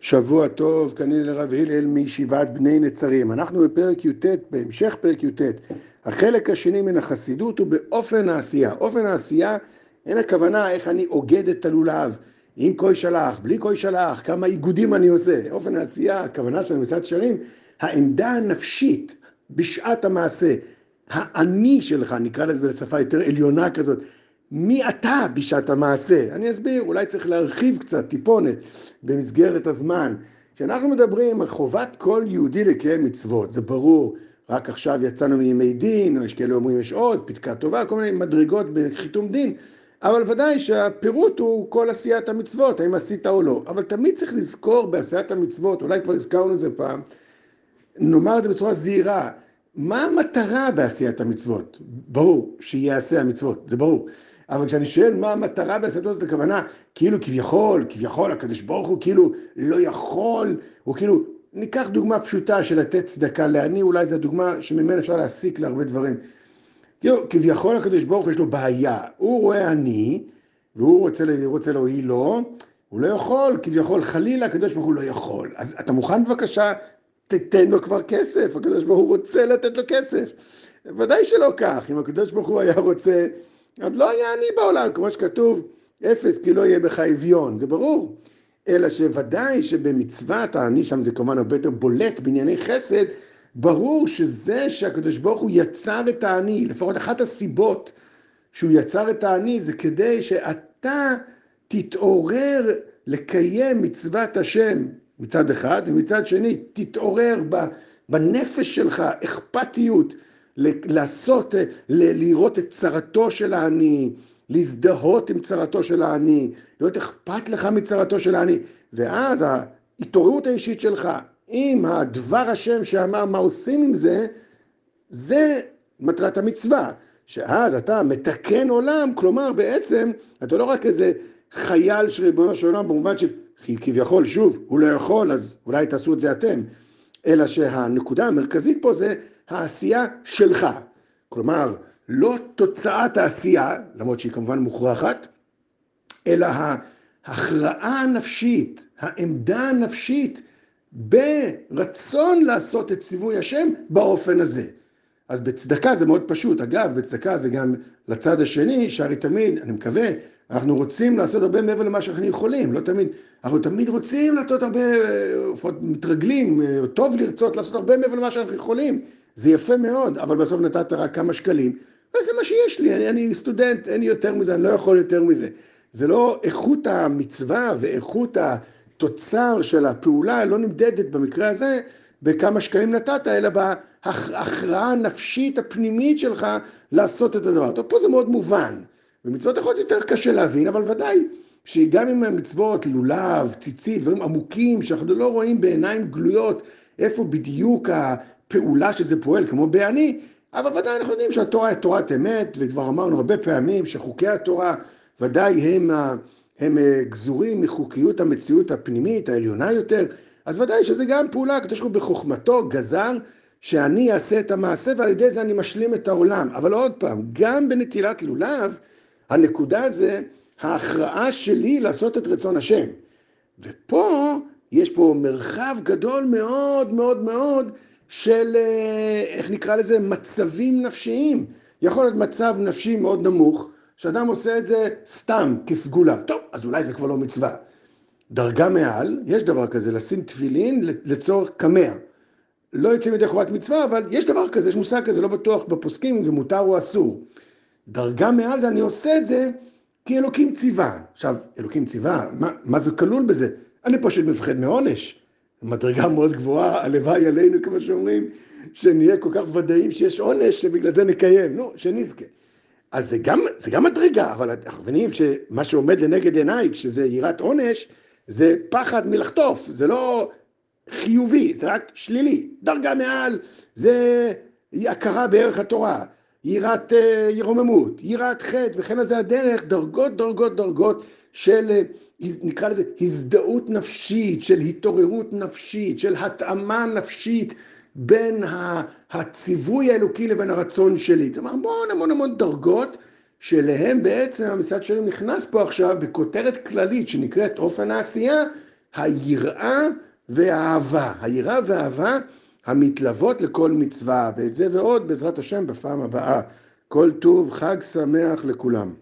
שבוע טוב, כנראה לרב הלל מישיבת בני נצרים. אנחנו בפרק י"ט, בהמשך פרק י"ט. החלק השני מן החסידות הוא באופן העשייה. אופן העשייה, אין הכוונה איך אני אוגד את הלולב, עם כוי שלח, בלי כוי שלח, כמה איגודים אני עושה. אופן העשייה, הכוונה של מסעד שרים, העמדה הנפשית בשעת המעשה, האני שלך, נקרא לזה בשפה יותר עליונה כזאת, מי אתה בשעת המעשה? אני אסביר, אולי צריך להרחיב קצת, טיפונת, במסגרת הזמן. כשאנחנו מדברים על חובת כל יהודי לקיים מצוות, זה ברור, רק עכשיו יצאנו מימי דין, יש כאלה אומרים יש עוד, פתקה טובה, כל מיני מדרגות בחיתום דין, אבל ודאי שהפירוט הוא כל עשיית המצוות, האם עשית או לא. אבל תמיד צריך לזכור בעשיית המצוות, אולי כבר הזכרנו את זה פעם, נאמר את זה בצורה זהירה, מה המטרה בעשיית המצוות? ברור, שיעשה המצוות, זה ברור. אבל כשאני שואל מה המטרה בעשיית המצוות, הכוונה, כאילו כביכול, כביכול הקדוש ברוך הוא כאילו לא יכול, הוא כאילו, ניקח דוגמה פשוטה של לתת צדקה לעני, אולי זו הדוגמה שממנה אפשר להסיק להרבה דברים. כאילו, כביכול הקדוש ברוך הוא יש לו בעיה, הוא רואה עני, והוא רוצה, רוצה להועיל לו, הוא לא יכול, כביכול חלילה הקדוש ברוך הוא לא יכול. אז אתה מוכן בבקשה תתן לו כבר כסף, הקדוש ברוך הוא רוצה לתת לו כסף. ודאי שלא כך, אם הקדוש ברוך הוא היה רוצה, אז לא היה עני בעולם, כמו שכתוב, אפס כי לא יהיה בך אביון, זה ברור. אלא שוודאי שבמצוות העני שם זה כמובן הרבה יותר בולט בענייני חסד, ברור שזה שהקדוש ברוך הוא יצר את העני, לפחות אחת הסיבות שהוא יצר את העני זה כדי שאתה תתעורר לקיים מצוות השם מצד אחד, ומצד שני תתעורר בנפש שלך אכפתיות לעשות, לראות את צרתו של העני, להזדהות עם צרתו של העני, להיות אכפת לך מצרתו של העני, ואז ההתעוררות האישית שלך עם הדבר השם שאמר מה עושים עם זה, זה מטרת המצווה. שאז אתה מתקן עולם, כלומר בעצם אתה לא רק איזה חייל של ריבונו של עולם במובן של כביכול, שוב, הוא לא יכול, אז אולי תעשו את זה אתם, אלא שהנקודה המרכזית פה זה העשייה שלך. כלומר, לא תוצאת העשייה, למרות שהיא כמובן מוכרחת, אלא ההכרעה הנפשית, העמדה הנפשית ברצון לעשות את ציווי השם באופן הזה. אז בצדקה זה מאוד פשוט. אגב, בצדקה זה גם לצד השני, שהרי תמיד, אני מקווה, אנחנו רוצים לעשות הרבה מעבר למה שאנחנו יכולים, לא תמיד, אנחנו תמיד רוצים לעשות הרבה, לפחות מתרגלים, טוב לרצות לעשות הרבה מעבר למה שאנחנו יכולים, זה יפה מאוד, אבל בסוף נתת רק כמה שקלים, וזה מה שיש לי, אני, אני סטודנט, אין לי יותר מזה, אני לא יכול יותר מזה. זה לא איכות המצווה ואיכות התוצר של הפעולה לא נמדדת במקרה הזה בכמה שקלים נתת, אלא בהכרעה הנפשית הפנימית שלך לעשות את הדבר. טוב, פה זה מאוד מובן. במצוות יכול להיות יותר קשה להבין, אבל ודאי שגם אם המצוות, לולב, ציצית, דברים עמוקים, שאנחנו לא רואים בעיניים גלויות איפה בדיוק הפעולה שזה פועל, כמו בעני, אבל ודאי אנחנו יודעים שהתורה היא תורת אמת, וכבר אמרנו הרבה פעמים שחוקי התורה ודאי הם, הם אה, גזורים מחוקיות המציאות הפנימית, העליונה יותר, אז ודאי שזה גם פעולה, הקדוש ברוך הוא בחוכמתו גזר שאני אעשה את המעשה ועל ידי זה אני משלים את העולם. אבל עוד פעם, גם בנטילת לולב, הנקודה זה ההכרעה שלי לעשות את רצון השם. ופה יש פה מרחב גדול מאוד מאוד מאוד של, אה, איך נקרא לזה, מצבים נפשיים. יכול להיות מצב נפשי מאוד נמוך, שאדם עושה את זה סתם, כסגולה. טוב, אז אולי זה כבר לא מצווה. דרגה מעל, יש דבר כזה, לשים תפילין לצורך קמע. לא יוצאים ידי חובת מצווה, אבל יש דבר כזה, יש מושג כזה, לא בטוח בפוסקים אם זה מותר או אסור. דרגה מעל זה, אני עושה את זה כי אלוקים ציווה. עכשיו, אלוקים ציווה, מה, מה זה כלול בזה? אני פשוט מפחד מעונש. מדרגה מאוד גבוהה, הלוואי עלינו, כמו שאומרים, שנהיה כל כך ודאים שיש עונש, שבגלל זה נקיים, נו, שנזכה. אז זה גם, זה גם מדרגה, אבל אנחנו מבינים שמה שעומד לנגד עיניי, כשזה יראת עונש, זה פחד מלחטוף, זה לא חיובי, זה רק שלילי. דרגה מעל זה הכרה בערך התורה. יראת אה, ירוממות, יראת חטא, וכן לזה הדרך, דרגות, דרגות, דרגות של, אה, נקרא לזה, הזדהות נפשית, של התעוררות נפשית, של התאמה נפשית בין הציווי האלוקי לבין הרצון שלי. זאת אומרת, המון המון המון דרגות, שאליהם בעצם המשרד שלנו נכנס פה עכשיו בכותרת כללית שנקראת אופן העשייה, היראה והאהבה. היראה והאהבה המתלוות לכל מצווה, ואת זה ועוד בעזרת השם בפעם הבאה. כל טוב, חג שמח לכולם.